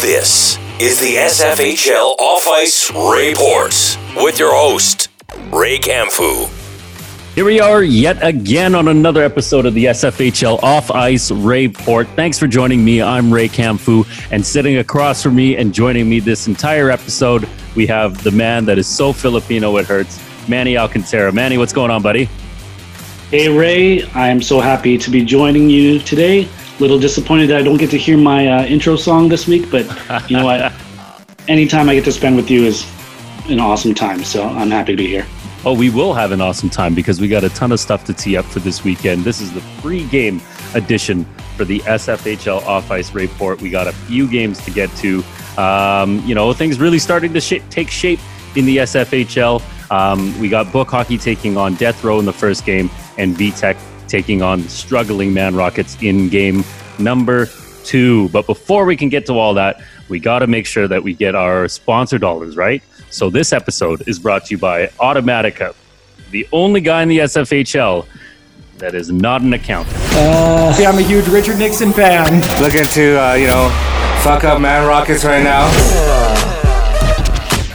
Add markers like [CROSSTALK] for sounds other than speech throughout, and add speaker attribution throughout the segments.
Speaker 1: This is the SFHL Off Ice Report with your host, Ray Camfu.
Speaker 2: Here we are yet again on another episode of the SFHL Off Ice Report. Thanks for joining me. I'm Ray Camfu, and sitting across from me and joining me this entire episode, we have the man that is so Filipino it hurts, Manny Alcantara. Manny, what's going on, buddy?
Speaker 3: Hey Ray, I am so happy to be joining you today. Little disappointed that I don't get to hear my uh, intro song this week, but [LAUGHS] you know what? Anytime I get to spend with you is an awesome time, so I'm happy to be here.
Speaker 2: Oh, we will have an awesome time because we got a ton of stuff to tee up for this weekend. This is the pre-game edition for the SFHL Off Ice Report. We got a few games to get to. Um, you know, things really starting to sh- take shape in the SFHL. Um, we got Book Hockey taking on Death Row in the first game, and VTech taking on struggling Man Rockets in game number two. But before we can get to all that, we got to make sure that we get our sponsor dollars right. So this episode is brought to you by Automatica, the only guy in the SFHL that is not an accountant.
Speaker 4: Uh, See, I'm a huge Richard Nixon fan.
Speaker 5: Looking to, uh, you know, fuck up Man Rockets right now.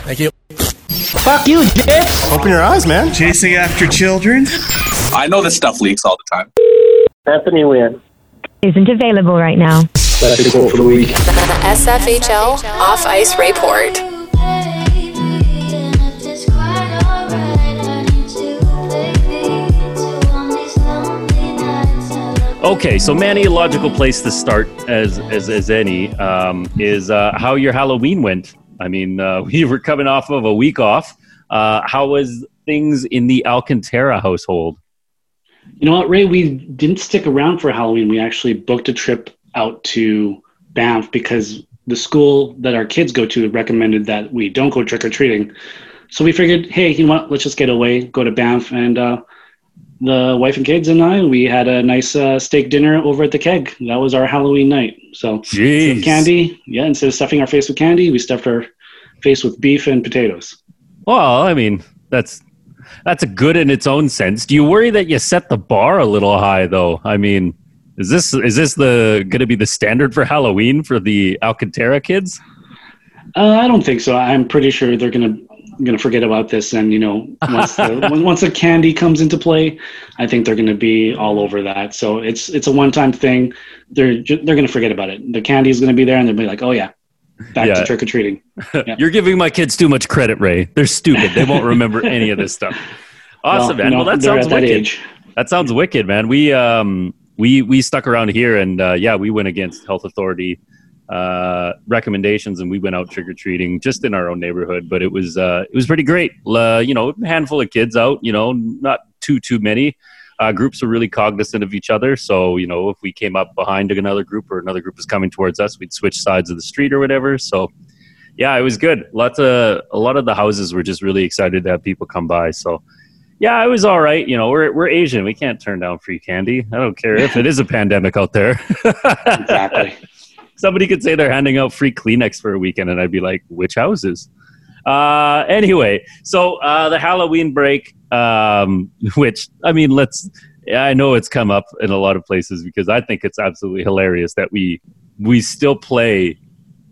Speaker 4: Thank you. Fuck you, dick!
Speaker 5: Open your eyes, man.
Speaker 6: Chasing after children?
Speaker 7: I know this stuff leaks all the time.
Speaker 8: Anthony Nguyen.
Speaker 9: Isn't available right now.
Speaker 8: That's the goal for the week.
Speaker 10: The SFHL Off Ice Report.
Speaker 2: Okay, so Manny, a logical place to start as as, as any um, is uh, how your Halloween went. I mean, uh, [LAUGHS] we were coming off of a week off. Uh, how was things in the Alcantara household?
Speaker 3: You know what, Ray? We didn't stick around for Halloween. We actually booked a trip out to Banff because the school that our kids go to recommended that we don't go trick or treating. So we figured, hey, you know what? Let's just get away, go to Banff, and uh, the wife and kids and I, we had a nice uh, steak dinner over at the keg. That was our Halloween night. So
Speaker 2: Jeez.
Speaker 3: candy, yeah. Instead of stuffing our face with candy, we stuffed our face with beef and potatoes.
Speaker 2: Well, I mean, that's that's a good in its own sense. Do you worry that you set the bar a little high, though? I mean, is this is this the going to be the standard for Halloween for the Alcantara kids?
Speaker 3: Uh, I don't think so. I'm pretty sure they're gonna gonna forget about this, and you know, [LAUGHS] once the, once the candy comes into play, I think they're gonna be all over that. So it's it's a one time thing. They're they're gonna forget about it. The candy is gonna be there, and they'll be like, oh yeah, back
Speaker 2: Yeah.
Speaker 3: to trick or treating. [LAUGHS]
Speaker 2: You're giving my kids too much credit, Ray. They're stupid. They won't remember any of this stuff. [LAUGHS] Awesome, man. well, that sounds
Speaker 3: at that
Speaker 2: wicked.
Speaker 3: age.
Speaker 2: That sounds wicked, man. We um we we stuck around here, and uh, yeah, we went against health authority uh, recommendations, and we went out trick or treating just in our own neighborhood. But it was uh, it was pretty great. Uh, you know, a handful of kids out. You know, not too too many. Uh, groups were really cognizant of each other. So you know, if we came up behind another group or another group was coming towards us, we'd switch sides of the street or whatever. So yeah, it was good. Lots of a lot of the houses were just really excited to have people come by. So yeah, it was all right. You know, we're we're Asian. We can't turn down free candy. I don't care if it is a pandemic out there. [LAUGHS]
Speaker 3: Exactly.
Speaker 2: Somebody could say they're handing out free Kleenex for a weekend, and I'd be like, which houses? Uh, anyway, so uh, the Halloween break, um, [LAUGHS] which I mean, let's. I know it's come up in a lot of places because I think it's absolutely hilarious that we we still play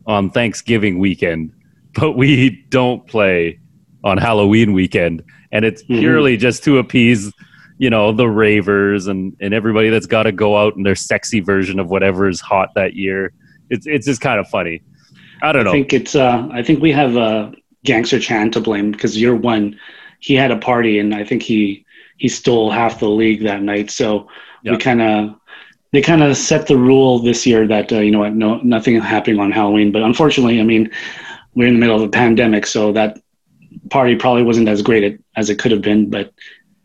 Speaker 2: on Thanksgiving weekend, but we don't play on Halloween weekend, and it's
Speaker 3: Mhm.
Speaker 2: purely just to appease, you know, the ravers and and everybody that's got to go out in their sexy version of whatever is hot that year. It's it's just kind of funny. I don't know.
Speaker 3: I think it's. Uh, I think we have uh, Gangster Chan to blame because year one, he had a party and I think he he stole half the league that night. So
Speaker 2: Yeah.
Speaker 3: we kind of they kind of set the rule this year that uh, you know what, no nothing happening on Halloween. But unfortunately, I mean, we're in the middle of a pandemic, so that party probably wasn't as great as it could have been. But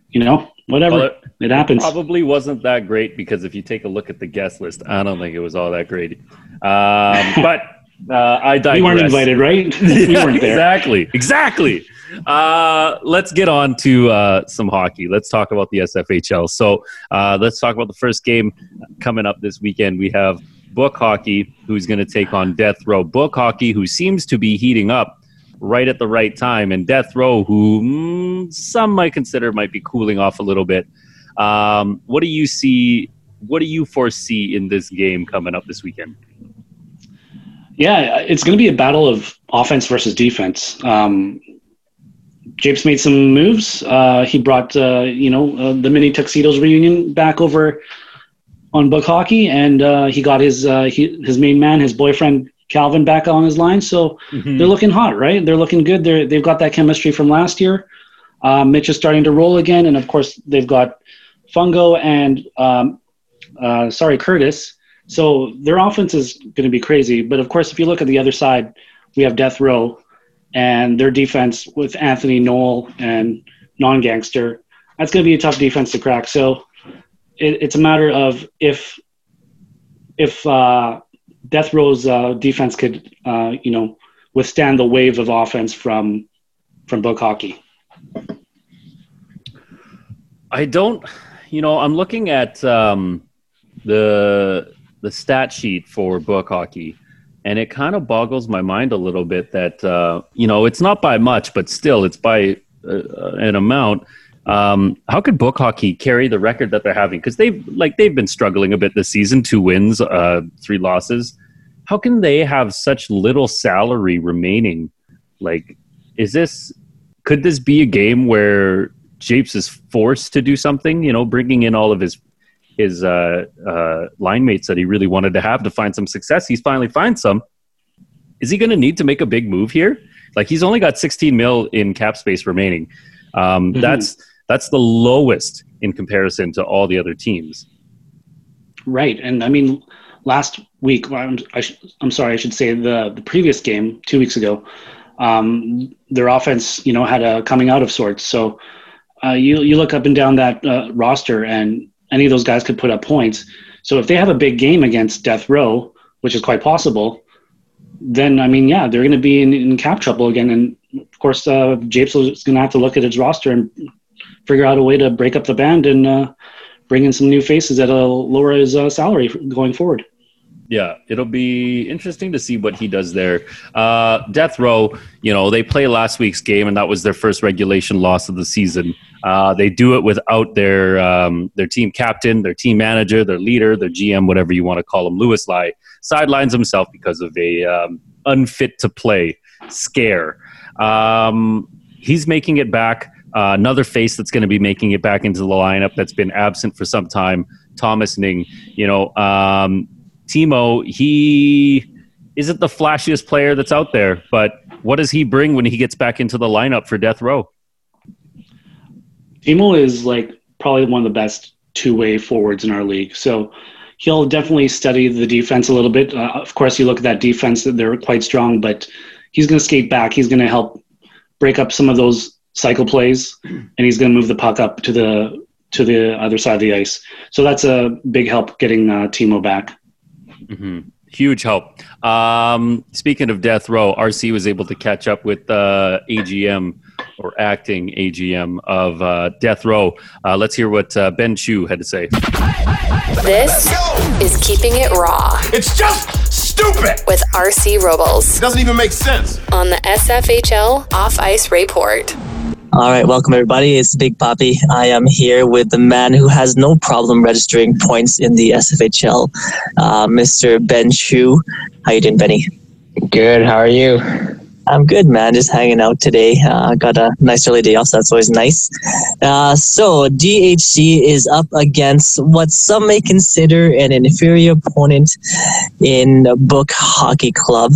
Speaker 3: you know, whatever,
Speaker 2: Well,
Speaker 3: it, happens.
Speaker 2: Probably wasn't that great because if you take a look at the guest list, I don't think it was all that great. Um, [LAUGHS] but uh, I digress.
Speaker 3: we weren't invited, right? [LAUGHS] we weren't there.
Speaker 2: Exactly. Exactly. Uh, let's get on to uh, some hockey. Let's talk about the SFHL. So uh, let's talk about the first game coming up this weekend. We have Book Hockey, who's going to take on Death Row. Book Hockey, who seems to be heating up right at the right time, and Death Row, who mm, some might consider might be cooling off a little bit. Um, what do you see? What do you foresee in this game coming up this weekend?
Speaker 3: Yeah, it's going to be a battle of offense versus defense. Um, Japes made some moves. Uh, he brought, uh, you know, uh, the mini tuxedos reunion back over on book hockey, and uh, he got his uh, he, his main man, his boyfriend Calvin, back on his line. So
Speaker 2: Mhm.
Speaker 3: they're looking hot, right? They're looking good. They're they've got that chemistry from last year. Uh, Mitch is starting to roll again, and of course they've got Fungo and um, uh, sorry Curtis. So their offense is going to be crazy. But of course, if you look at the other side, we have Death Row, and their defense with Anthony Noel and Non Gangster. That's going to be a tough defense to crack. So it, it's a matter of if if uh, Death Row's uh, defense could, uh, you know, withstand the wave of offense from from Book Hockey.
Speaker 2: I don't, you know, I'm looking at um, the the stat sheet for book hockey, and it kind of boggles my mind a little bit that uh, you know it's not by much, but still it's by uh, an amount. Um, how could book hockey carry the record that they're having? Because they've like they've been struggling a bit this season, two wins, uh, three losses. How can they have such little salary remaining? Like, is this could this be a game where Japes is forced to do something? You know, bringing in all of his his uh, uh, line mates that he really wanted to have to find some success. He's finally find some. Is he going to need to make a big move here? Like he's only got 16 mil in cap space remaining. Um,
Speaker 3: Mhm.
Speaker 2: That's that's the lowest in comparison to all the other teams.
Speaker 3: Right, and I mean, last week, well, I'm, I I'm sorry, I should say the the previous game, two weeks ago, um, their offense, you know, had a coming out of sorts. So uh, you you look up and down that uh, roster, and any of those guys could put up points. So if they have a big game against Death Row, which is quite possible, then I mean, yeah, they're going to be in, in cap trouble again. And of course, uh, Japes is going to have to look at his roster and figure out a way to break up the band and uh, bring in some new faces that'll lower his uh, salary going forward.
Speaker 2: Yeah, it'll be interesting to see what he does there. Uh, Death Row, you know, they play last week's game, and that was their first regulation loss of the season. Uh, they do it without their um, their team captain, their team manager, their leader, their GM, whatever you want to call him. Lewis Lai sidelines himself because of a um, unfit to play scare. Um, he's making it back. Uh, another face that's going to be making it back into the lineup that's been absent for some time, Thomas Ning. You know, um, Timo, he isn't the flashiest player that's out there, but what does he bring when he gets back into the lineup for Death Row?
Speaker 3: Timo is like probably one of the best two way forwards in our league. So he'll definitely study the defense a little bit. Uh, of course, you look at that defense; they're quite strong, but he's going to skate back. He's going to help break up some of those cycle plays, and he's going to move the puck up to the to the other side of the ice. So that's a big help getting uh, Timo back.
Speaker 2: Mm-hmm. Huge help. Um, speaking of death row, RC was able to catch up with uh, AGM or acting AGM of uh, death row. Uh, let's hear what uh, Ben Chu had to say.
Speaker 10: This is Keeping It Raw
Speaker 6: It's just stupid.
Speaker 10: with RC Robles
Speaker 6: It doesn't even make sense.
Speaker 10: on the SFHL Off Ice Report.
Speaker 11: All right, welcome everybody. It's Big Poppy. I am here with the man who has no problem registering points in the SFHL, uh, Mr. Ben Chu. How you doing, Benny?
Speaker 8: Good. How are you?
Speaker 11: I'm good, man. Just hanging out today. Uh, got a nice early day off, so that's always nice. Uh, so DHC is up against what some may consider an inferior opponent in Book Hockey Club.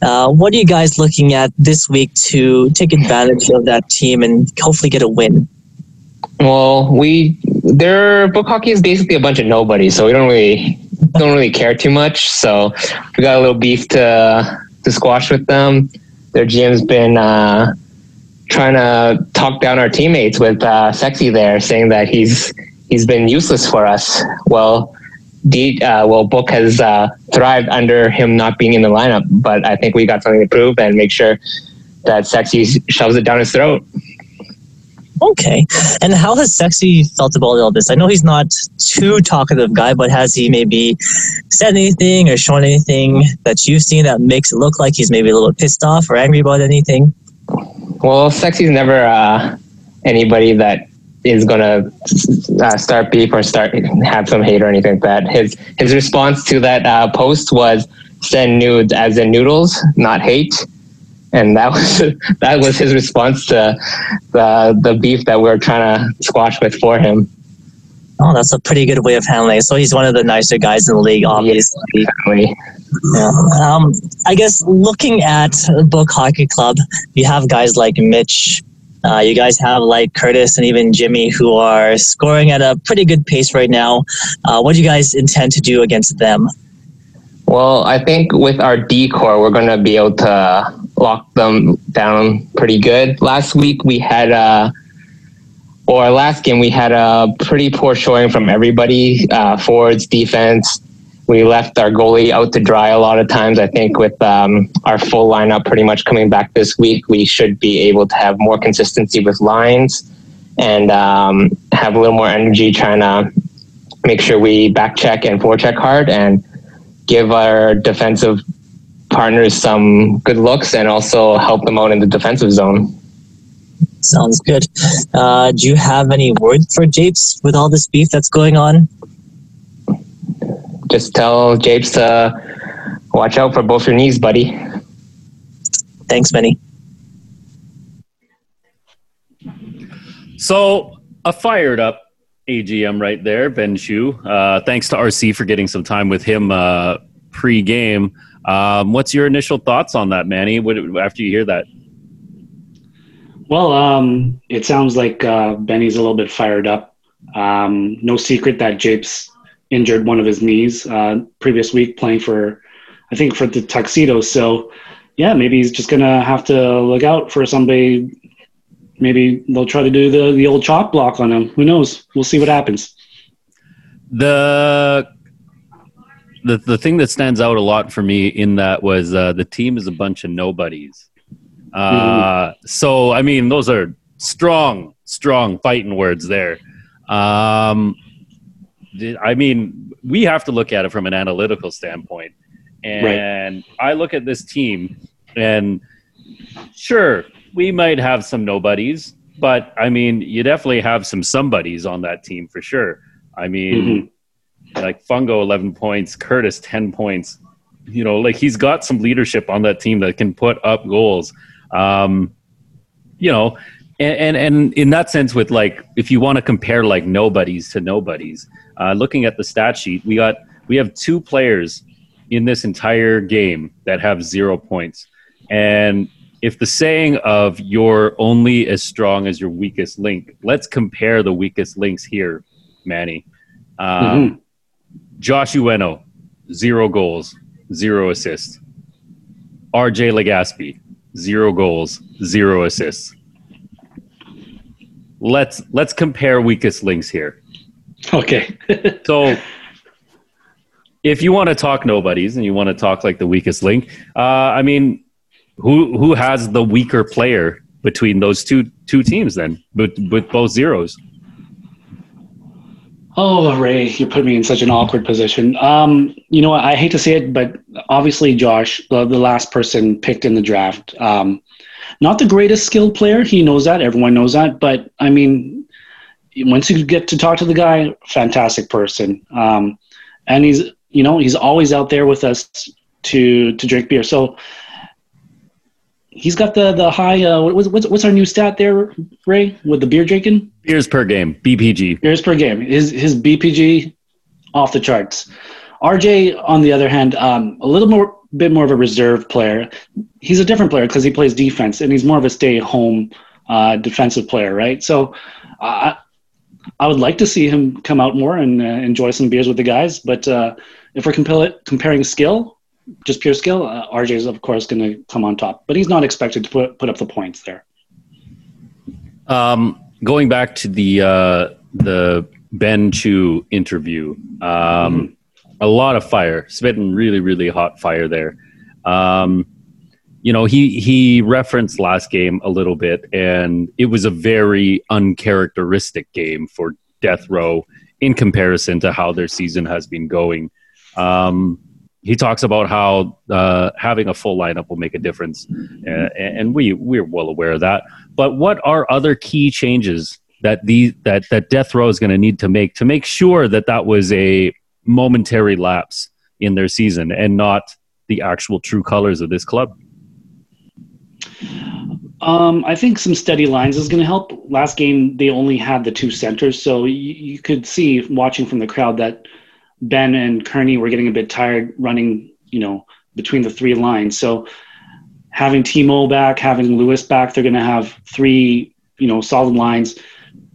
Speaker 11: Uh, what are you guys looking at this week to take advantage of that team and hopefully get a win?
Speaker 8: Well, we their book hockey is basically a bunch of nobodies, so we don't really don't really care too much. So we got a little beef to to squash with them. Their GM's been uh, trying to talk down our teammates with uh, Sexy there, saying that he's he's been useless for us. Well, D, uh, well, Book has uh, thrived under him not being in the lineup, but I think we got something to prove and make sure that Sexy shoves it down his throat.
Speaker 11: Okay. And how has Sexy felt about all this? I know he's not too talkative guy, but has he maybe said anything or shown anything that you've seen that makes it look like he's maybe a little pissed off or angry about anything?
Speaker 8: Well, Sexy's never uh, anybody that is gonna uh, start beef or start have some hate or anything like that. His his response to that uh, post was send nudes as in noodles, not hate. And that was [LAUGHS] that was his response to the the beef that we were trying to squash with for him.
Speaker 11: Oh, that's a pretty good way of handling it. So he's one of the nicer guys in the league, obviously.
Speaker 8: Exactly.
Speaker 11: Yeah. Um, I guess looking at Book Hockey Club, you have guys like Mitch. Uh, you guys have like Curtis and even Jimmy who are scoring at a pretty good pace right now. Uh, what do you guys intend to do against them?
Speaker 8: Well, I think with our decor, we're going to be able to lock them down pretty good. Last week we had a, or last game we had a pretty poor showing from everybody, uh, forwards, defense. We left our goalie out to dry a lot of times. I think with um, our full lineup pretty much coming back this week, we should be able to have more consistency with lines and um, have a little more energy trying to make sure we back check and forecheck hard and give our defensive partners some good looks and also help them out in the defensive zone.
Speaker 11: Sounds good. Uh, do you have any words for Japes with all this beef that's going on?
Speaker 8: Just tell Japes to watch out for both your knees, buddy.
Speaker 11: Thanks, Benny.
Speaker 2: So, a fired up AGM right there, Ben Chu. Uh, thanks to RC for getting some time with him uh, pre game. Um, what's your initial thoughts on that, Manny? What, after you hear that?
Speaker 3: Well, um, it sounds like uh, Benny's a little bit fired up. Um, no secret that Japes injured one of his knees uh, previous week playing for, I think, for the Tuxedos. So, yeah, maybe he's just gonna have to look out for somebody. Maybe they'll try to do the the old chop block on him. Who knows? We'll see what happens.
Speaker 2: The the the thing that stands out a lot for me in that was uh, the team is a bunch of nobodies. Uh, mm-hmm. So I mean, those are strong, strong fighting words there. Um, I mean, we have to look at it from an analytical standpoint, and right. I look at this team, and sure, we might have some nobodies, but I mean, you definitely have some somebodies on that team for sure. I mean. Mm-hmm like Fungo 11 points, Curtis 10 points. You know, like he's got some leadership on that team that can put up goals. Um, you know, and, and, and in that sense, with like if you want to compare like nobodies to nobodies, uh, looking at the stat sheet, we got we have two players in this entire game that have zero points, and if the saying of you're only as strong as your weakest link, let's compare the weakest links here, Manny. Um, mm-hmm. Josh Ueno, zero goals, zero assists. RJ Legaspi, zero goals, zero assists. Let's let's compare weakest links here.
Speaker 3: Okay. [LAUGHS]
Speaker 2: so if you want to talk nobodies and you want to talk like the weakest link, uh, I mean, who who has the weaker player between those two two teams then, with with both zeros?
Speaker 3: Oh, Ray, you put me in such an awkward position. Um, you know? I hate to say it, but obviously, Josh, the, the last person picked in the draft, um, not the greatest skilled player. He knows that. Everyone knows that. But I mean, once you get to talk to the guy, fantastic person. Um, and he's, you know, he's always out there with us to to drink beer. So he's got the the high. Uh, what's what's our new stat there, Ray, with the beer drinking?
Speaker 2: Beers per game, BPG.
Speaker 3: Beers per game. His his BPG off the charts. RJ, on the other hand, um, a little more bit more of a reserve player. He's a different player because he plays defense and he's more of a stay home uh, defensive player, right? So. Uh, I would like to see him come out more and uh, enjoy some beers with the guys, but uh, if we're comparing skill, just pure skill, uh, RJ is of course going to come on top, but he's not expected to put put up the points there.
Speaker 2: Um, going back to the uh, the Ben Chu interview, um, mm-hmm. a lot of fire, spitting really really hot fire there. Um, you know, he he referenced last game a little bit, and it was a very uncharacteristic game for Death Row in comparison to how their season has been going. Um, he talks about how uh, having a full lineup will make a difference, and, and we we're well aware of that. But what are other key changes that the that that Death Row is going to need to make to make sure that that was a momentary lapse in their season and not the actual true colors of this club?
Speaker 3: Um, I think some steady lines is going to help. Last game, they only had the two centers, so you, you could see watching from the crowd that Ben and Kearney were getting a bit tired running, you know, between the three lines. So having Timo back, having Lewis back, they're going to have three, you know, solid lines,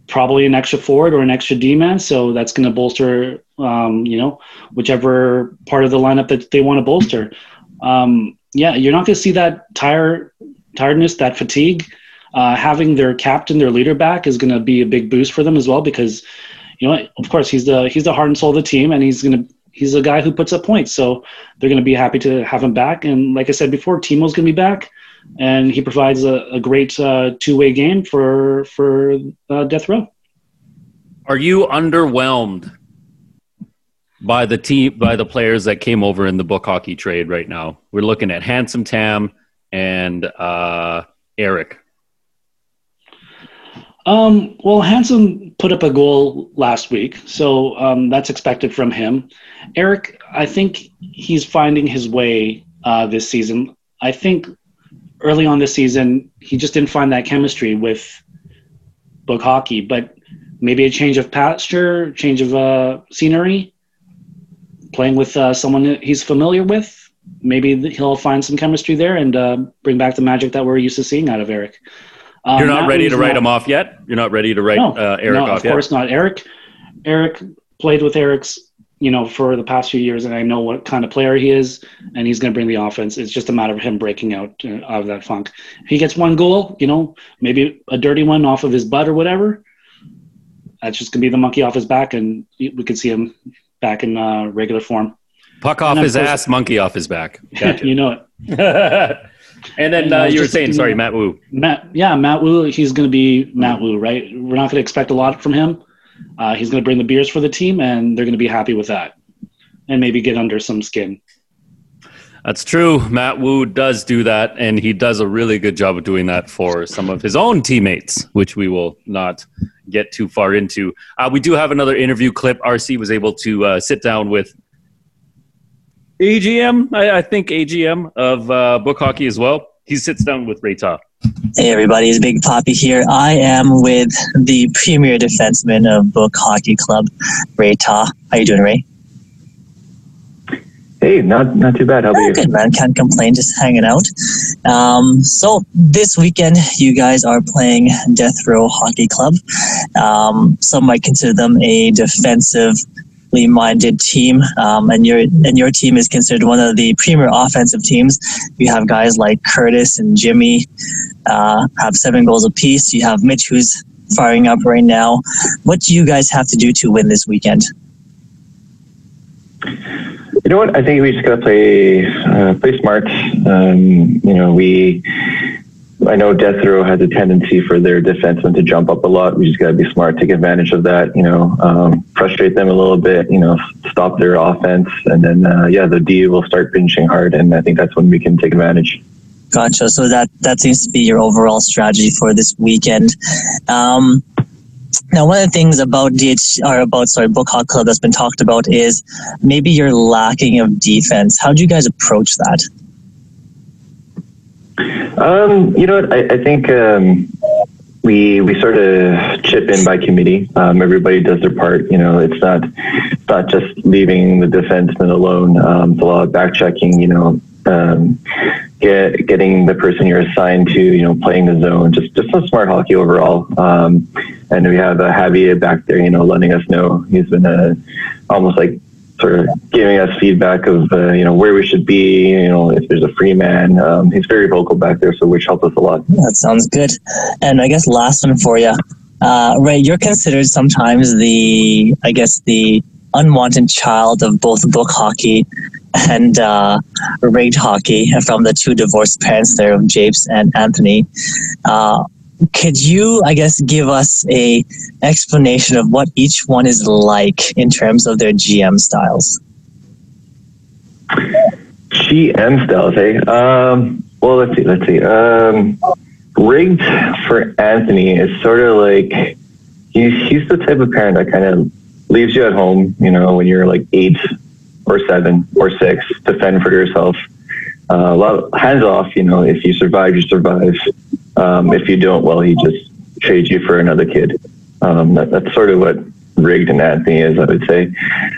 Speaker 3: probably an extra forward or an extra D man. So that's going to bolster, um, you know, whichever part of the lineup that they want to bolster. Um, yeah, you're not going to see that tire tiredness, that fatigue. Uh, having their captain, their leader back is going to be a big boost for them as well because, you know, of course he's the he's the heart and soul of the team, and he's to he's a guy who puts up points. So they're to be happy to have him back. And like I said before, Timo's to be back, and he provides a, a great uh, two way game for for uh, Death Row.
Speaker 2: Are you underwhelmed by the team by the players that came over in the book hockey trade right now? We're looking at Handsome Tam and uh, Eric.
Speaker 3: Um, well, Handsome put up a goal last week, so um, that's expected from him. Eric, I think he's finding his way uh, this season. I think early on this season, he just didn't find that chemistry with book hockey, but maybe a change of pasture, change of uh, scenery, playing with uh, someone he's familiar with. Maybe he'll find some chemistry there and uh, bring back the magic that we're used to seeing out of Eric.
Speaker 2: Um, You're not ready to write not, him off yet. You're not ready to write no, uh, Eric
Speaker 3: no,
Speaker 2: off
Speaker 3: yet. Of course not. Eric, Eric played with Eric's, you know, for the past few years, and I know what kind of player he is, and he's going to bring the offense. It's just a matter of him breaking out uh, out of that funk. If he gets one goal, you know, maybe a dirty one off of his butt or whatever. That's just going to be the monkey off his back, and we could see him back in uh, regular form.
Speaker 2: Puck off his course, ass, monkey off his back. [LAUGHS]
Speaker 3: Gotcha. you know
Speaker 2: it. [LAUGHS] And then uh, you were saying, sorry, Matt Wu.
Speaker 3: Matt, yeah, Matt Wu. He's going to be Matt Wu, right? We're not going to expect a lot from him. Uh, he's going to bring the beers for the team, and they're going to be happy with that, and maybe get under some skin.
Speaker 2: That's true. Matt Wu does do that, and he does a really good job of doing that for some of his own teammates, which we will not get too far into. Uh, we do have another interview clip. RC was able to uh, sit down with AGM, I, I think AGM of uh, book hockey as well. He sits down with Ray Ta.
Speaker 11: Hey everybody, it's Big Poppy here. I am with the premier defenseman of Book Hockey Club, Ray Ta. How you doing, Ray?
Speaker 12: Hey, not not too bad. How about
Speaker 11: oh,
Speaker 12: you?
Speaker 11: Good man, can't complain. Just hanging out. Um, so this weekend, you guys are playing Death Row Hockey Club. Um, some might consider them a defensive minded team, um, and your and your team is considered one of the premier offensive teams. You have guys like Curtis and Jimmy uh, have seven goals apiece. You have Mitch who's firing up right now. What do you guys have to do to win this weekend?
Speaker 12: You know what? I think we just gotta play uh, play smart. Um, you know, we I know Death Row has a tendency for their defensemen to jump up a lot. We just got to be smart, take advantage of that. You know, um, frustrate them a little bit. You know, stop their offense, and then uh, yeah, the D will start pinching hard, and I think that's when we can take advantage.
Speaker 11: Gotcha. So that that seems to be your overall strategy for this weekend. Um, now, one of the things about DH or about sorry Book Hockey Club that's been talked about is maybe you're lacking of defense. How do you guys approach that?
Speaker 12: Um, you know what? I, I think um, we we sort of chip in by committee. Um, everybody does their part. You know, it's not it's not just leaving the defenseman alone. Um, it's a lot of back checking. You know, um, get, getting the person you're assigned to. You know, playing the zone. Just just some smart hockey overall. Um, and we have a Javier back there. You know, letting us know he's been a, almost like sort of giving us feedback of uh, you know where we should be. You know, if there's a free man, um, he's very vocal back there, so which helps us a lot.
Speaker 11: That sounds good. And I guess last one for you, uh, Ray. You're considered sometimes the I guess the unwanted child of both book hockey and uh, rigged hockey from the two divorced parents there of Japes and Anthony. Uh, could you i guess give us a explanation of what each one is like in terms of their gm styles
Speaker 12: gm styles eh um, well let's see let's see um, rigged for anthony is sort of like he's, he's the type of parent that kind of leaves you at home you know when you're like eight or seven or six to fend for yourself uh, a lot of hands off. You know, if you survive, you survive. Um, if you don't, well, he just trades you for another kid. Um, that, that's sort of what rigged and Anthony is, I would say.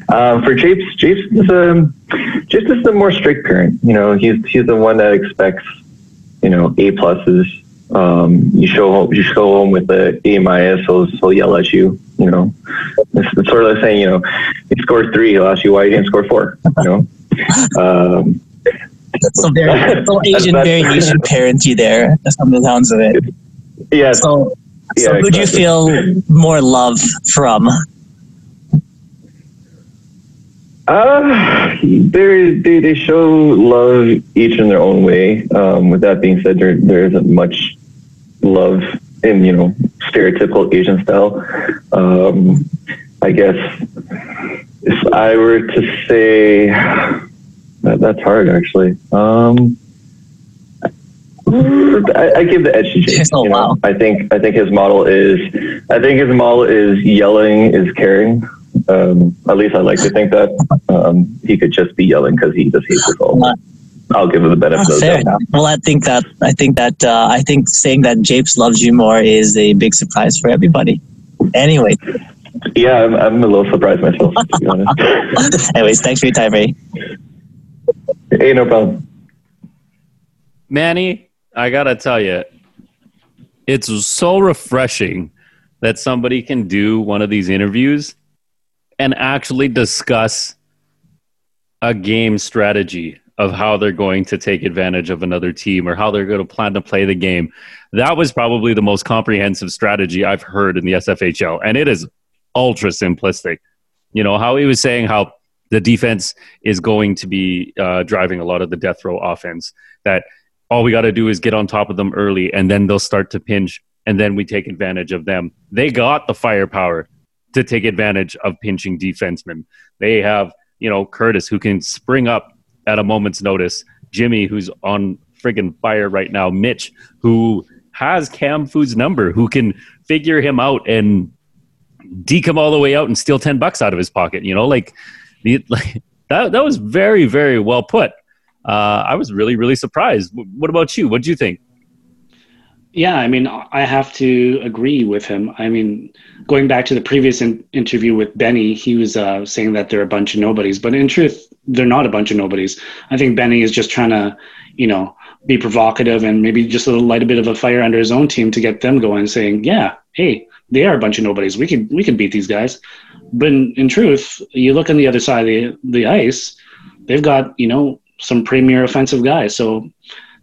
Speaker 12: Um, for Japes, Japes is a Japes is the more strict parent. You know, he's he's the one that expects you know A pluses. Um, you show home, you show home with the A minus, he'll, he'll yell at you. You know, it's, it's sort of like saying, you know, he scored three, he'll ask you why you didn't score four. You know, [LAUGHS] um,
Speaker 11: so [LAUGHS] very so Asian variation parenty there, from the sounds of it.
Speaker 12: Yeah.
Speaker 11: So,
Speaker 12: Yeah,
Speaker 11: so who do you feel more love from?
Speaker 12: Uh, they they they show love each in their own way. Um, with that being said, there there isn't much love in you know stereotypical Asian style. Um, I guess if I were to say that, that's hard actually. Um, I, I give the edge to Japes. [LAUGHS]
Speaker 11: Oh,
Speaker 12: you know?
Speaker 11: wow.
Speaker 12: I think I think his model is I think his model is yelling is caring. Um, at least I like to think that um, he could just be yelling because he just hates it all. I'll give him the benefit
Speaker 11: Oh,
Speaker 12: of the
Speaker 11: fair
Speaker 12: doubt.
Speaker 11: Well, I think that I think that uh, I think saying that Japes loves you more is a big surprise for everybody. Anyway,
Speaker 12: Yeah, I'm, I'm a little surprised myself, to be honest. [LAUGHS]
Speaker 11: anyways, thanks for your time, Ray.
Speaker 12: Hey, no problem.
Speaker 2: Manny, I gotta tell you, it's so refreshing that somebody can do one of these interviews and actually discuss a game strategy of how they're going to take advantage of another team or how they're going to plan to play the game. That was probably the most comprehensive strategy I've heard in the SFHL, and it is ultra simplistic. You know, how he was saying how the defense is going to be uh, driving a lot of the death row offense, that all we got to do is get on top of them early and then they'll start to pinch and then we take advantage of them. They got the firepower to take advantage of pinching defensemen. They have, you know, Curtis who can spring up at a moment's notice, Jimmy who's on friggin' fire right now, Mitch who has Camfu's number, who can figure him out and deke him all the way out and steal 10 bucks out of his pocket, you know, like, the, [LAUGHS] like that, that was very, very well put. Uh, I was really, really surprised. What about you? What do you think?
Speaker 3: Yeah, I mean, I have to agree with him. I mean, going back to the previous in- interview with Benny, he was uh, saying that they're a bunch of nobodies, but in truth, they're not a bunch of nobodies. I think Benny is just trying to, you know, be provocative and maybe just a little light a bit of a fire under his own team to get them going, saying, "Yeah, hey, they are a bunch of nobodies. We can we could beat these guys." But in, in truth, you look on the other side of the, the ice, they've got you know some premier offensive guys. So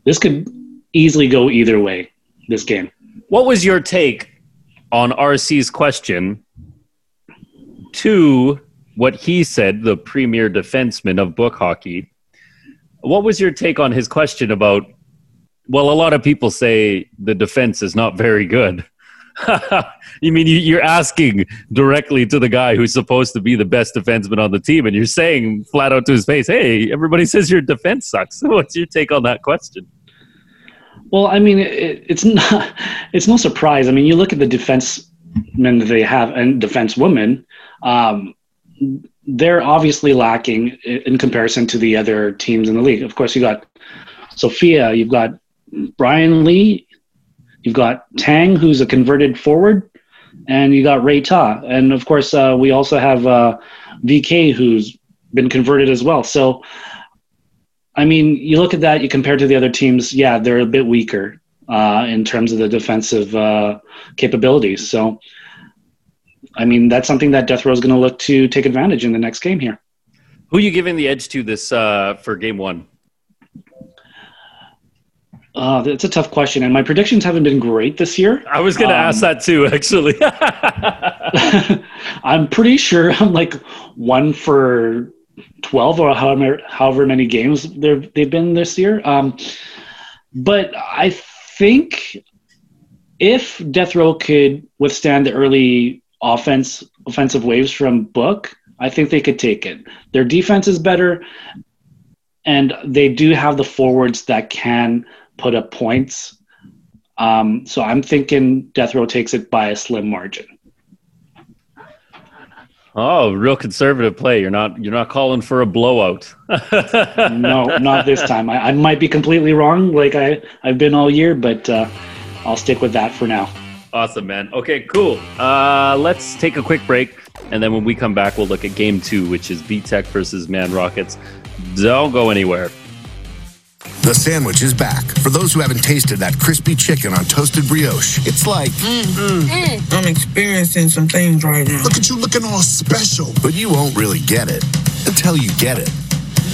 Speaker 3: this could easily go either way. This game.
Speaker 2: What was your take on RC's question to what he said, the premier defenseman of book hockey? What was your take on his question about? Well, a lot of people say the defense is not very good. [LAUGHS] you mean you- you're asking directly to the guy who's supposed to be the best defenseman on the team, and you're saying flat out to his face, "Hey, everybody says your defense sucks." [LAUGHS] What's your take on that question?
Speaker 3: Well, I mean, it, it's not. [LAUGHS] It's no surprise. I mean, you look at the defensemen that they have and defense women. Um, they're obviously lacking in comparison to the other teams in the league. Of course, you got Sophia, you've got Brian Lee, you've got Tang, who's a converted forward, and you got Ray Ta, and of course, uh, we also have uh, VK, who's been converted as well. So. I mean, you look at that, you compare to the other teams, yeah, they're a bit weaker uh, in terms of the defensive uh, capabilities. So, I mean, that's something that Death Row is going to look to take advantage in the next game here.
Speaker 2: Who are you giving the edge to this uh, for game one?
Speaker 3: Uh, that's a tough question, and my predictions haven't been great this year.
Speaker 2: I was going to
Speaker 3: Um,
Speaker 2: ask that too, actually. [LAUGHS] [LAUGHS]
Speaker 3: I'm pretty sure I'm like one for 12 or however, however many games they've, they've been this year. Um, but I think if Death Row could withstand the early offense offensive waves from Book, I think they could take it. Their defense is better, and they do have the forwards that can put up points. Um, so I'm thinking Death Row takes it by a slim margin.
Speaker 2: Oh, real conservative play. You're not you're not calling for a blowout. [LAUGHS]
Speaker 3: no, not this time. I, I, might be completely wrong, like I I've been all year, but uh, I'll stick with that for now.
Speaker 2: Awesome, man. Okay, cool. Uh, let's take a quick break, and then when we come back, we'll look at game two, which is VTech versus Man Rockets. Don't go anywhere.
Speaker 13: The sandwich is back. For those who haven't tasted that crispy chicken on toasted brioche, it's like. Mm,
Speaker 14: mm, mm. I'm experiencing some things right now.
Speaker 13: Look at you looking all special. But you won't really get it until you get it.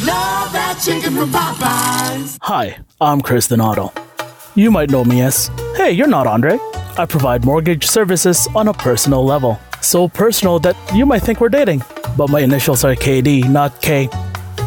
Speaker 15: Love that chicken from Popeyes.
Speaker 16: Hi, I'm Chris Donato. You might know me as, hey, you're not Andre. I provide mortgage services on a personal level. So personal that you might think we're dating. But my initials are KD, not K.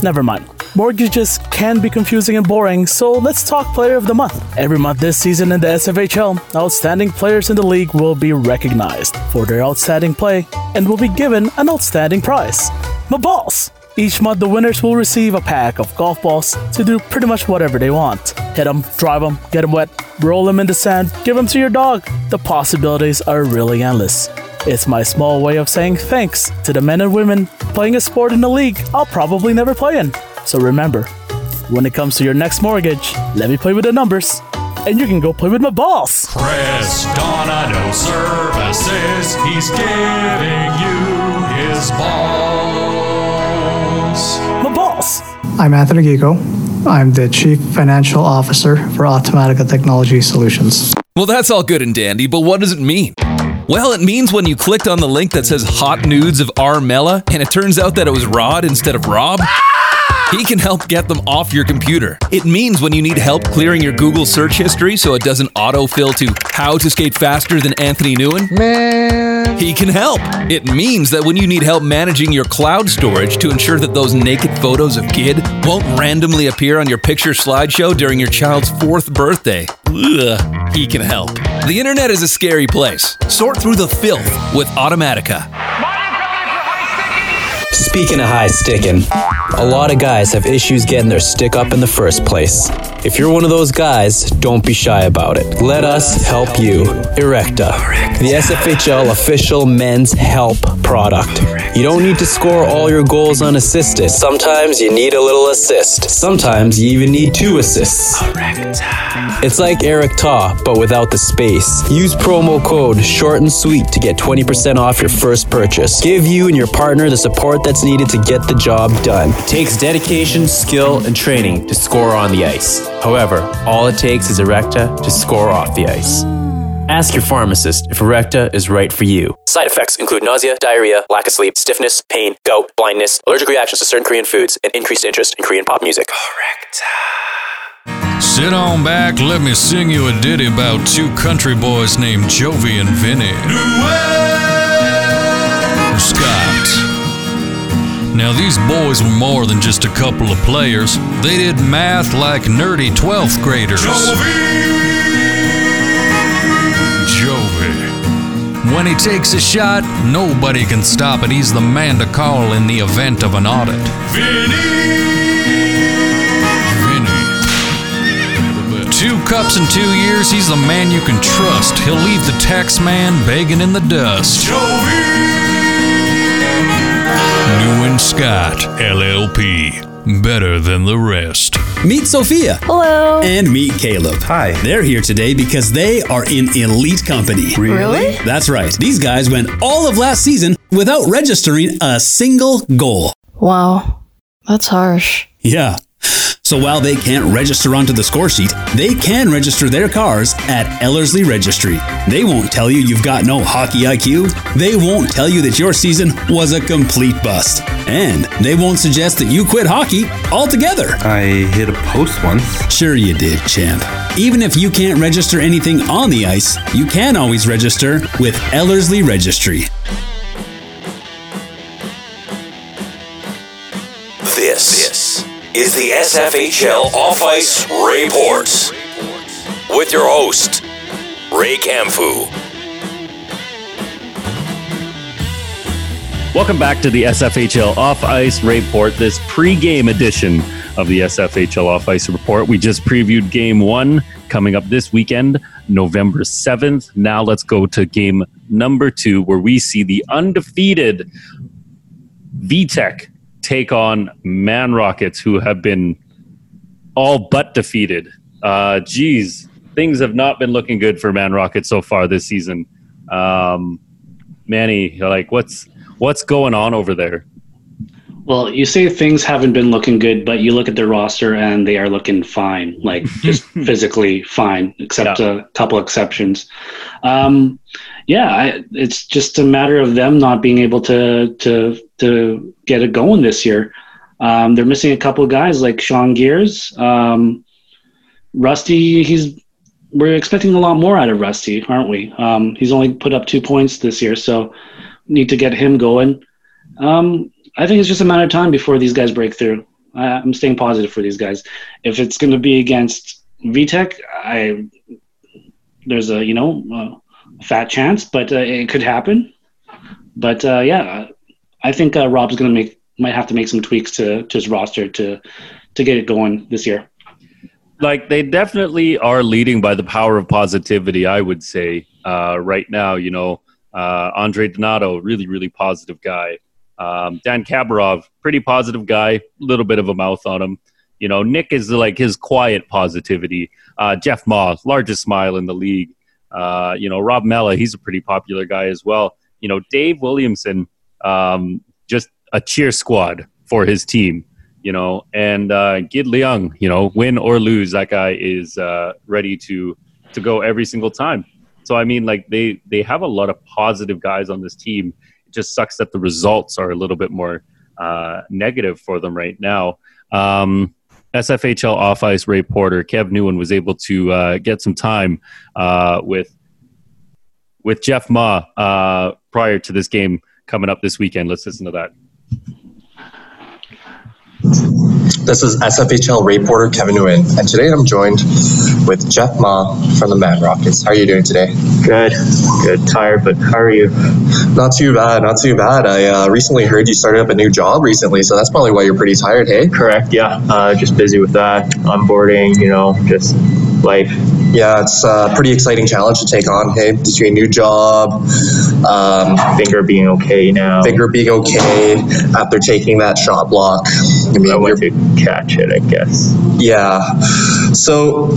Speaker 16: Never mind. Mortgages can be confusing and boring, so let's talk Player of the Month. Every month this season in the SFHL, outstanding players in the league will be recognized for their outstanding play and will be given an outstanding prize. My balls! Each month, the winners will receive a pack of golf balls to do pretty much whatever they want. Hit them, drive them, get them wet, roll them in the sand, give them to your dog. The possibilities are really endless. It's my small way of saying thanks to the men and women playing a sport in the league I'll probably never play in. So remember, when it comes to your next mortgage, let me play with the numbers, and you can go play with my balls.
Speaker 17: Chris Donato Services, he's giving you his balls.
Speaker 16: My balls.
Speaker 18: I'm Anthony Gigo. I'm the Chief Financial Officer for Automatica Technology Solutions.
Speaker 19: Well, that's all good and dandy, but what does it mean? Well, it means when you clicked on the link that says Hot Nudes of Armella, and it turns out that it was Rod instead of Rob. He can help get them off your computer. It means when you need help clearing your Google search history so it doesn't autofill to how to skate faster than Anthony Nguyen. Man. He can help. It means that when you need help managing your cloud storage to ensure that those naked photos of kid won't randomly appear on your picture slideshow during your child's fourth birthday. Ugh, he can help. The internet is a scary place. Sort through the filth with Automatica.
Speaker 20: Speaking of high sticking, a lot of guys have issues getting their stick up in the first place. If you're one of those guys, don't be shy about it. Let us help you. Erecta, the SFHL official men's help product. You don't need to score all your goals unassisted. Sometimes you need a little assist. Sometimes you even need two assists. Erecta. It's like Erecta, but without the space. Use promo code short and sweet to get 20% off your first purchase. Give you and your partner the support that's needed to get the job done. It takes dedication, skill, and training to score on the ice. However, all it takes is Erecta to score off the ice. Ask your pharmacist if Erecta is right for you. Side effects include nausea, diarrhea, lack of sleep, stiffness, pain, gout, blindness, allergic reactions to certain Korean foods, and increased interest in Korean pop music. Erecta.
Speaker 17: Sit on back, let me sing you a ditty about two country boys named Jovi and Vinny. Scott. Now, these boys were more than just a couple of players. They did math like nerdy 12th graders. Jovi. Jovi. When he takes a shot, nobody can stop it. He's the man to call in the event of an audit. Two cups in two years, he's the man you can trust. He'll leave the tax man begging in the dust. Nguyen Scott, LLP. Better than the rest.
Speaker 21: Meet Sophia.
Speaker 9: Hello.
Speaker 21: And meet Caleb. Hi. They're here today because they are in elite company.
Speaker 9: Really?
Speaker 21: That's right. These guys went all of last season without registering a single goal.
Speaker 9: Wow. That's harsh.
Speaker 21: Yeah. So while they can't register onto the score sheet, they can register their cars at Ellerslie Registry. They won't tell you you've got no hockey IQ. They won't tell you that your season was a complete bust. And they won't suggest that you quit hockey altogether.
Speaker 22: I hit a post once.
Speaker 21: Sure you did, champ. Even if you can't register anything on the ice, you can always register with Ellerslie Registry.
Speaker 1: Is the SFHL Off Ice Report with your host, Ray Camfu.
Speaker 2: Welcome back to the SFHL Off Ice Report, this pre-game edition of the SFHL Off Ice Report. We just previewed game one coming up this weekend, November 7th. Now let's go to game number two, where we see the undefeated VTech take on Man Rockets, who have been all but defeated. Uh, geez, things have not been looking good for Man Rockets so far this season. Um, Manny, like, what's what's going on over there?
Speaker 3: Well, you say things haven't been looking good, but you look at their roster and they are looking fine, like just [LAUGHS] physically fine, except
Speaker 2: Yeah.
Speaker 3: a couple exceptions. Um, yeah, I, it's just a matter of them not being able to to to get it going this year. Um, they're missing a couple of guys like Sean Gears, um, Rusty. He's we're expecting a lot more out of Rusty, aren't we? Um, he's only put up two points this year, so need to get him going. Um, I think it's just a matter of time before these guys break through. I, I'm staying positive for these guys. If it's going to be against VTech, I there's a you know a fat chance, but uh, it could happen. But uh, yeah, I think uh, Rob's going to make might have to make some tweaks to, to his roster to to get it going this year.
Speaker 2: like they definitely are leading by the power of positivity i would say. Uh, right now you know uh, andre donato really really positive guy. Um, dan kabarov pretty positive guy little bit of a mouth on him. You know nick is like his quiet positivity. Uh, jeff ma largest smile in the league uh, you know rob mella he's a pretty popular guy as well you know dave williamson um, just a cheer squad for his team you know, and uh, Gid Leung, you know, win or lose, that guy is uh, ready to to go every single time. So I mean, like they they have a lot of positive guys on this team. It just sucks that the results are a little bit more uh, negative for them right now. Um, SFHL off ice Ray Porter, Kev Nguyen was able to uh, get some time uh, with with Jeff Ma uh, prior to this game coming up this weekend. Let's listen to that.
Speaker 23: This is SFHL reporter Kevin Nguyen, and today I'm joined with Jeff Ma from the Mad Rockets. How are you doing today?
Speaker 24: Good, good. Tired, but how are you?
Speaker 23: Not too bad, not too bad. I uh, recently heard you started up a new job recently, so that's probably why you're pretty tired, hey?
Speaker 24: Correct, yeah. Uh, just busy with that, onboarding, you know, just life.
Speaker 23: Yeah, it's a pretty exciting challenge to take on, hey? Between new job, um,
Speaker 24: finger being okay now.
Speaker 23: Finger being okay after taking that shot block. I mean,
Speaker 24: I went to catch it, I guess.
Speaker 23: Yeah. So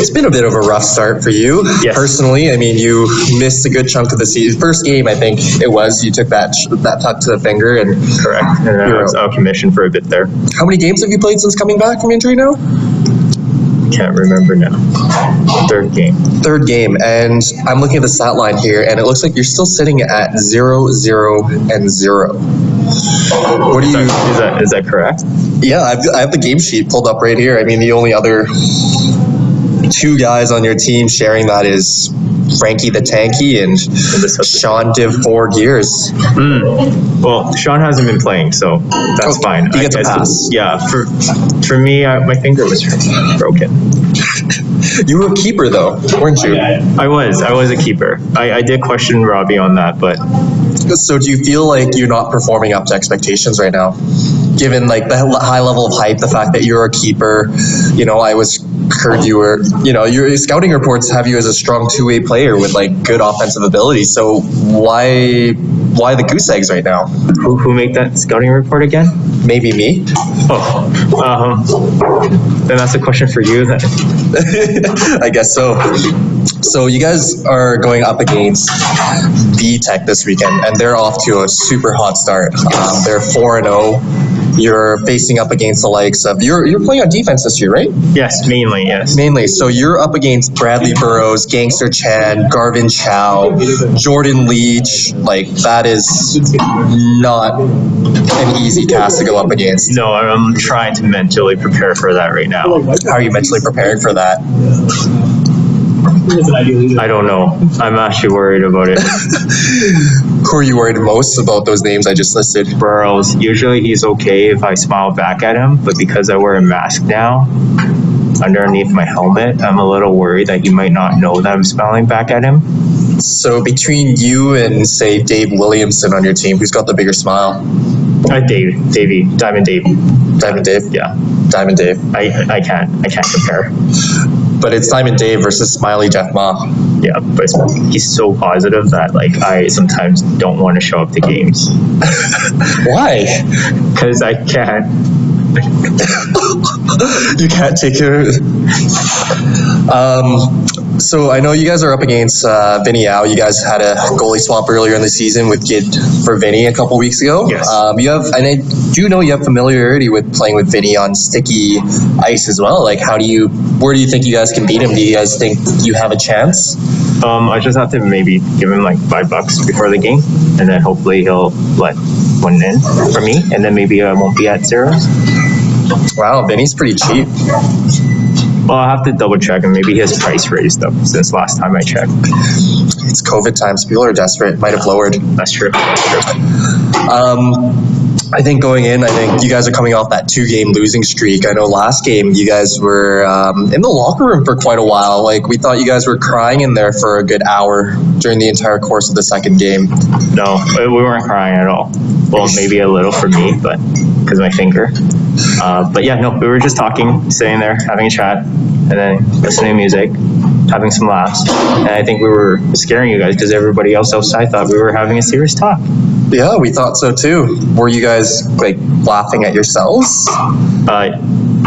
Speaker 23: it's been a bit of a rough start for you personally. I mean, you missed a good chunk of the season. First game, I think it was. You took that that tuck to the finger, and
Speaker 24: correct. And I was out of commission for a bit there.
Speaker 23: How many games have you played since coming back from injury now?
Speaker 24: Can't remember now. Third game.
Speaker 23: Third game, and I'm looking at the stat line here, and it looks like you're still sitting at zero, zero, and zero. What do you?
Speaker 24: Is that is that correct?
Speaker 23: Yeah, I've, I have the game sheet pulled up right here. I mean, the only other two guys on your team sharing that is Frankie the Tanky and Sean Div Four Gears.
Speaker 24: Mm. Well, Sean hasn't been playing, so that's fine.
Speaker 23: he gets a pass.
Speaker 24: Yeah, for for me, I, my finger was broken.
Speaker 23: You were a keeper though, weren't you?
Speaker 24: I was. I was a keeper. I, I did question Robbie on that, but
Speaker 23: So do you feel like you're not performing up to expectations right now? Given like the high level of hype, the fact that you're a keeper, you know, I was heard you were, you know, your scouting reports have you as a strong two way player with like good offensive ability. So why why the goose eggs right now?
Speaker 24: Who who made that scouting report again?
Speaker 23: Maybe me.
Speaker 24: Oh, um, then that's a question for you then. [LAUGHS]
Speaker 23: I guess so. So you guys are going up against VTech this weekend, and they're off to a super hot start. Um, they're four and zero. You're facing up against the likes of you're you're playing on defense this year, right?
Speaker 24: Yes, mainly yes.
Speaker 23: Mainly. So you're up against Bradley Burrows, Gangster Chan, Garvin Chow, Jordan Leach. Like that is not an easy task to go up against.
Speaker 24: No, I'm trying to mentally prepare for that right now.
Speaker 23: How are you mentally preparing for that?
Speaker 24: I don't know. I'm actually worried about it. [LAUGHS]
Speaker 23: Who are you worried most about those names I just listed?
Speaker 24: Burrows. Usually he's okay if I smile back at him, but because I wear a mask now underneath my helmet, I'm a little worried that he might not know that I'm smiling back at him.
Speaker 23: So between you and say Dave Williamson on your team, who's got the bigger smile?
Speaker 24: Uh, Dave, Davey, Diamond Dave.
Speaker 23: Diamond Dave.
Speaker 24: Yeah,
Speaker 23: Diamond Dave.
Speaker 24: I I can't I can't compare.
Speaker 23: But it's Diamond Dave versus Smiley Jeff Ma.
Speaker 24: Yeah, but he's so positive that like I sometimes don't want to show up to games. [LAUGHS]
Speaker 23: Why?
Speaker 24: Because I can't. [LAUGHS]
Speaker 23: you can't take care. Um, so I know you guys are up against uh, Vinny Yao. You guys had a goalie swap earlier in the season with Gid for Vinny a couple weeks ago.
Speaker 24: Yes.
Speaker 23: Um, you have, and I do know you have familiarity with playing with Vinny on sticky ice as well. Like, how do you? Where do you think you guys can beat him? Do you guys think you have a chance?
Speaker 24: Um, I just have to maybe give him like five bucks before the game, and then hopefully he'll let one in for me, and then maybe I won't be at zero.
Speaker 23: Wow, Vinny's pretty cheap.
Speaker 24: Well, I'll have to double check, and maybe his price raised up since last time I checked.
Speaker 23: It's COVID times. People are desperate. Might have lowered.
Speaker 24: That's true. That's true.
Speaker 23: Um, I think going in, I think you guys are coming off that two game losing streak. I know last game you guys were um, in the locker room for quite a while. Like we thought you guys were crying in there for a good hour during the entire course of the second game.
Speaker 24: No, we weren't crying at all. Well, maybe a little for me, but because my finger. Uh, but yeah, no, we were just talking, sitting there, having a chat, and then listening to music, having some laughs. And I think we were scaring you guys because everybody else outside thought we were having a serious talk.
Speaker 23: Yeah, we thought so too. Were you guys like laughing at yourselves?
Speaker 24: Uh,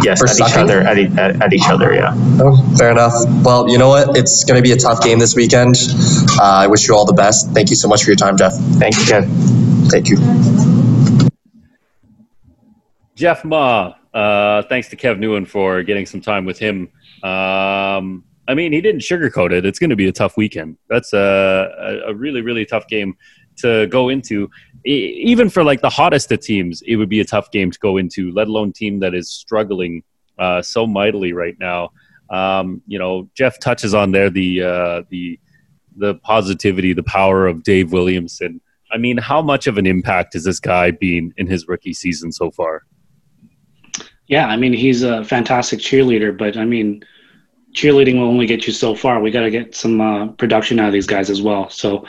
Speaker 24: yes,
Speaker 23: For
Speaker 24: at each other, at, e- at, at each other, yeah.
Speaker 23: Oh, fair enough. Well, you know what? It's going to be a tough game this weekend. Uh, I wish you all the best. Thank you so much for your time, Jeff.
Speaker 24: Thank you, Kev.
Speaker 23: Thank you.
Speaker 2: Jeff Ma, uh, thanks to Kev Nguyen for getting some time with him. Um, I mean, he didn't sugarcoat it. It's going to be a tough weekend. That's a, a, a really, really tough game to go into. Even for like the hottest of teams, it would be a tough game to go into, let alone team that is struggling uh, so mightily right now. Um, you know, Jeff touches on there the uh, the the positivity, the power of Dave Williamson. I mean, how much of an impact has this guy been in his rookie season so far?
Speaker 3: Yeah, I mean he's a fantastic cheerleader, but I mean cheerleading will only get you so far. We got to get some uh, production out of these guys as well. So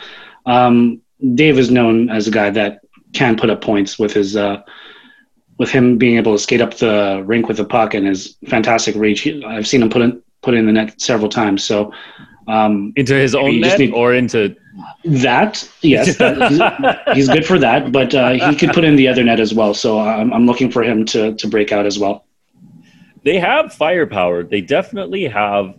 Speaker 3: um, Dave is known as a guy that can put up points with his uh, with him being able to skate up the rink with the puck and his fantastic reach. I've seen him put in put in the net several times. So um,
Speaker 2: Into his own net
Speaker 3: need-
Speaker 2: or into
Speaker 3: that yes, that, [LAUGHS] he's, he's good for that, but uh, he could put in the other net as well. So I'm, I'm looking for him to to break out as well.
Speaker 2: they have firepower. They definitely have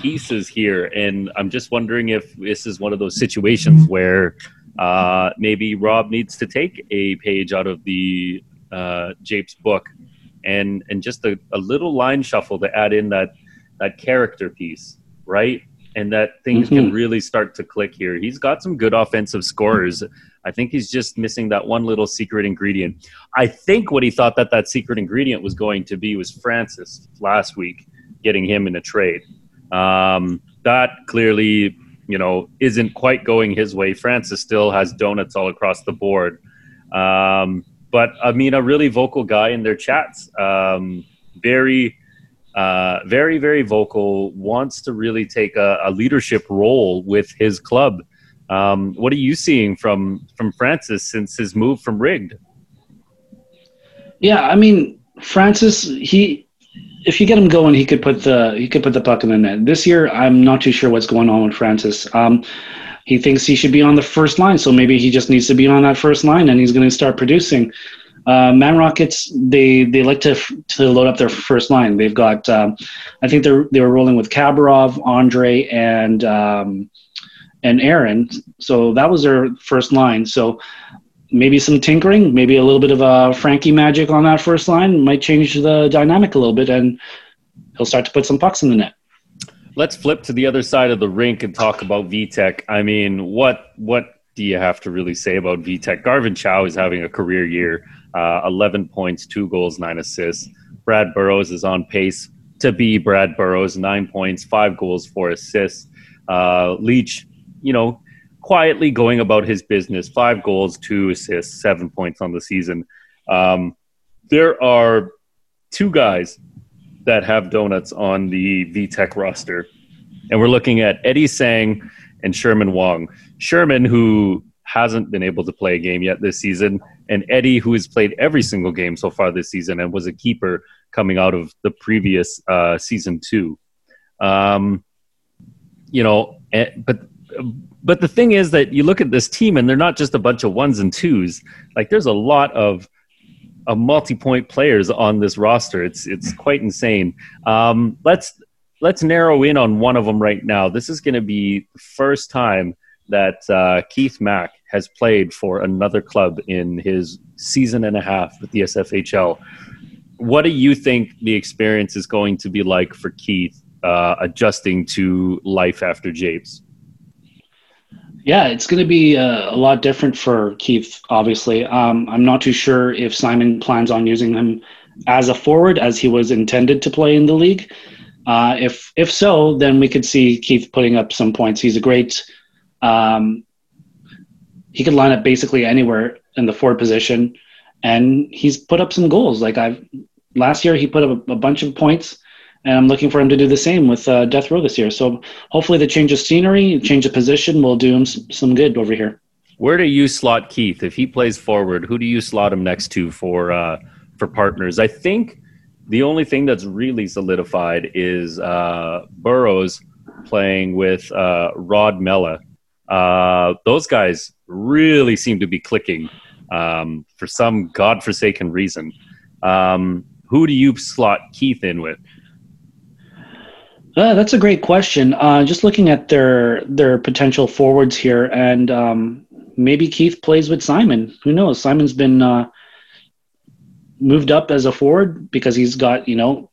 Speaker 2: pieces here, and I'm just wondering if this is one of those situations where uh, maybe Rob needs to take a page out of the uh, Japes book and and just a, a little line shuffle to add in that that character piece, right? And that things can
Speaker 3: Mhm.
Speaker 2: really start to click here. He's got some good offensive scorers. I think he's just missing that one little secret ingredient. I think what he thought that that secret ingredient was going to be was Francis last week, getting him in a trade. Um, that clearly, you know, isn't quite going his way. Francis still has donuts all across the board. Um, but I mean, a really vocal guy in their chats. Um, very, uh, very, very vocal. Wants to really take a, a leadership role with his club. Um, what are you seeing from from Francis since his move from Rigged?
Speaker 3: Yeah, I mean Francis, he if you get him going, he could put the he could put the puck in the net. This year, I'm not too sure what's going on with Francis. Um, he thinks he should be on the first line, so maybe he just needs to be on that first line, and he's going to start producing. Uh, Man Rockets, they they like to to load up their first line. They've got, um, I think they're they were rolling with Kabarov, Andre, and um, and Aaron. So that was their first line. So maybe some tinkering, maybe a little bit of a Frankie magic on that first line might change the dynamic a little bit, and he'll start to put some pucks in the net.
Speaker 2: Let's flip to the other side of the rink and talk about VTech. I mean, what what do you have to really say about VTech? Garvin Chow is having a career year, uh, 11 points, two goals, nine assists. Brad Burrows is on pace to be Brad Burrows, nine points, five goals, four assists. Uh, Leach, you know, quietly going about his business, five goals, two assists, seven points on the season. Um, there are two guys that have donuts on the VTech roster. And we're looking at Eddie Sang and Sherman Wong. Sherman, who hasn't been able to play a game yet this season, and Eddie, who has played every single game so far this season and was a keeper coming out of the previous uh, season two. Um, you know, eh, but but the thing is that you look at this team and they're not just a bunch of ones and twos. Like there's a lot of of multi-point players on this roster. It's it's quite insane. Um, let's let's narrow in on one of them right now. This is going to be the first time that uh, Keith Mack has played for another club in his season and a half with the SFHL. What do you think the experience is going to be like for Keith uh, adjusting to life after Japes?
Speaker 3: Yeah, it's going to be uh, a lot different for Keith, obviously. Um, I'm not too sure if Simon plans on using him as a forward as he was intended to play in the league. Uh, if if so, then we could see Keith putting up some points. He's a great. Um, he could line up basically anywhere in the forward position, and he's put up some goals. Like I've last year, he put up a, a bunch of points and I'm looking for him to do the same with uh, Death Row this year. So hopefully, the change of scenery, change of position, will do him some good over here.
Speaker 2: Where do you slot Keith if he plays forward? Who do you slot him next to for uh, for partners? I think the only thing that's really solidified is uh, Burrows playing with uh, Rod Mella. Uh, those guys really seem to be clicking um, for some godforsaken reason. Um, who do you slot Keith in with?
Speaker 3: Uh, that's a great question. Uh, just looking at their their potential forwards here, and um, maybe Keith plays with Simon. Who knows? Simon's been uh, moved up as a forward because he's got you know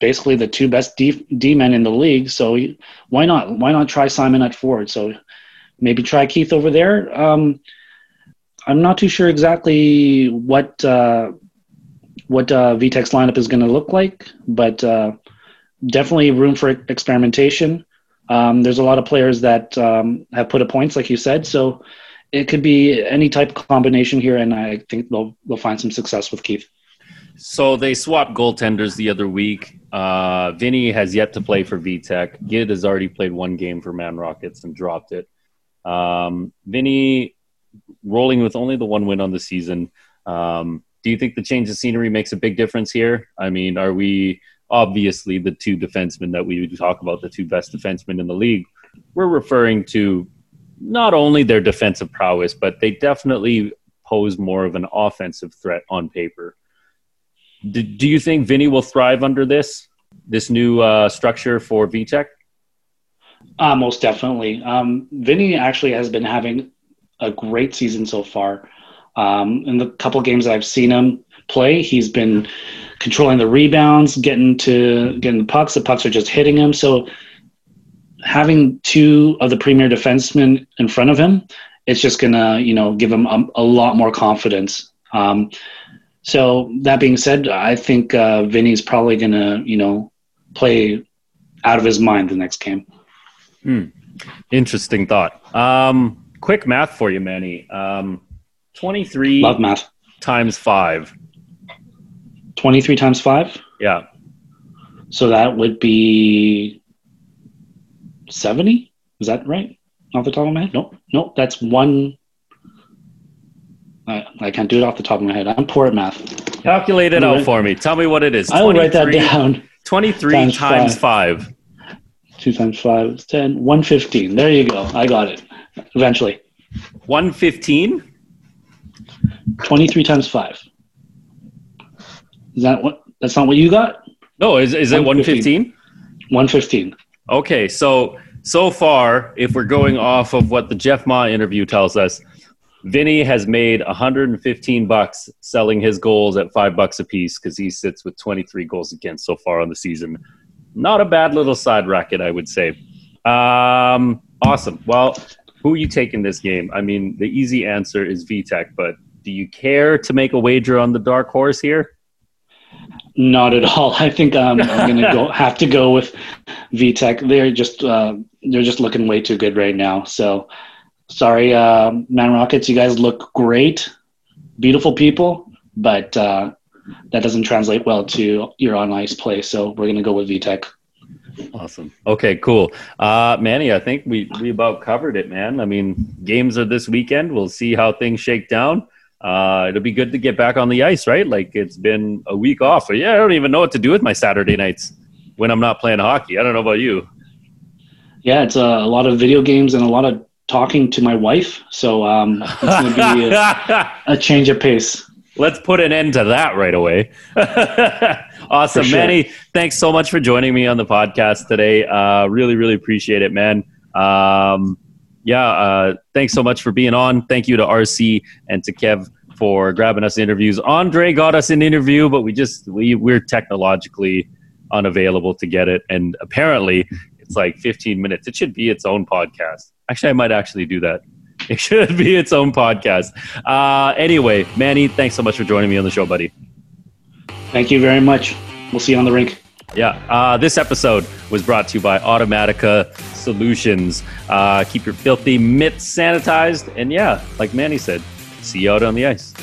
Speaker 3: basically the two best D, D men in the league. So he, why not? Why not try Simon at forward? So maybe try Keith over there. Um, I'm not too sure exactly what uh, what uh, VTech's lineup is going to look like, but uh, definitely room for experimentation. Um, there's a lot of players that um, have put up points, like you said. So it could be any type of combination here, and I think they'll they'll find some success with Keith.
Speaker 2: So they swapped goaltenders the other week. Uh, Vinny has yet to play for VTech. Gid has already played one game for Man Rockets and dropped it. Um, Vinny rolling with only the one win on the season. Um, do you think the change of scenery makes a big difference here? I mean, are we obviously the two defensemen that we talk about, the two best defensemen in the league, we're referring to not only their defensive prowess, but they definitely pose more of an offensive threat on paper. Do, do you think Vinny will thrive under this this new uh, structure for VTech?
Speaker 3: Uh, most definitely. Um, Vinny actually has been having a great season so far. Um, in the couple games I've seen him play, he's been controlling the rebounds, getting to getting the pucks. The pucks are just hitting him. So having two of the premier defensemen in front of him, it's just gonna you know give him a, a lot more confidence. Um, so that being said, I think uh, Vinny's probably gonna you know play out of his mind the next game.
Speaker 2: Hmm. Interesting thought. Um, quick math for you, Manny. Um, Twenty-three
Speaker 3: Love math.
Speaker 2: times five
Speaker 3: 23 times 5?
Speaker 2: Yeah.
Speaker 3: So that would be 70? Is that right? Off the top of my head? Nope. Nope. That's one. I, I can't do it off the top of my head. I'm poor at math.
Speaker 2: Calculate it out for me. Tell me what it is.
Speaker 3: I'll write that down.
Speaker 2: 23 times, times five. five.
Speaker 3: 2 times 5 is 10. 115. There you go. I got it. Eventually.
Speaker 2: 115?
Speaker 3: 23 times 5. Is that what? That's not what you got.
Speaker 2: No, is is it one fifteen?
Speaker 3: One fifteen.
Speaker 2: Okay, so so far, if we're going off of what the Jeff Ma interview tells us, Vinny has made 115 bucks selling his goals at five bucks a piece because he sits with 23 goals against so far on the season. Not a bad little side racket, I would say. Um, awesome. Well, who are you taking this game? I mean, the easy answer is VTech, but do you care to make a wager on the dark horse here?
Speaker 3: Not at all. [LAUGHS] I think um, I'm going to go [LAUGHS] have to go with VTech. They're just uh, they're just looking way too good right now. So sorry, uh, Man Rockets. You guys look great, beautiful people, but uh, that doesn't translate well to your on ice play. So we're going to go with VTech.
Speaker 2: Awesome. Okay, cool. Uh, Manny, I think we, we about covered it, man. I mean, games are this weekend. We'll see how things shake down. Uh, it'll be good to get back on the ice, right? Like it's been a week off. Yeah, I don't even know what to do with my Saturday nights when I'm not playing hockey. I don't know about you.
Speaker 3: Yeah, it's a, a lot of video games and a lot of talking to my wife. So um, it's going to be a, [LAUGHS] a change of pace.
Speaker 2: Let's put an end to that right away. [LAUGHS] awesome,
Speaker 3: sure.
Speaker 2: Manny. Thanks so much for joining me on the podcast today. Uh, really, really appreciate it, man. Um, yeah, uh, thanks so much for being on. Thank you to RC and to Kev for grabbing us interviews. Andre got us an interview, but we just we we're technologically unavailable to get it, and apparently it's like 15 minutes. It should be its own podcast. Actually, I might actually do that. [LAUGHS] It should be its own podcast. Uh, anyway, Manny, thanks so much for joining me on the show, buddy.
Speaker 3: Thank you very much. We'll see you on the rink.
Speaker 2: Yeah, uh, this episode was brought to you by Automatica Solutions. Uh, keep your filthy mitts sanitized, and yeah, like Manny said, see you out on the ice.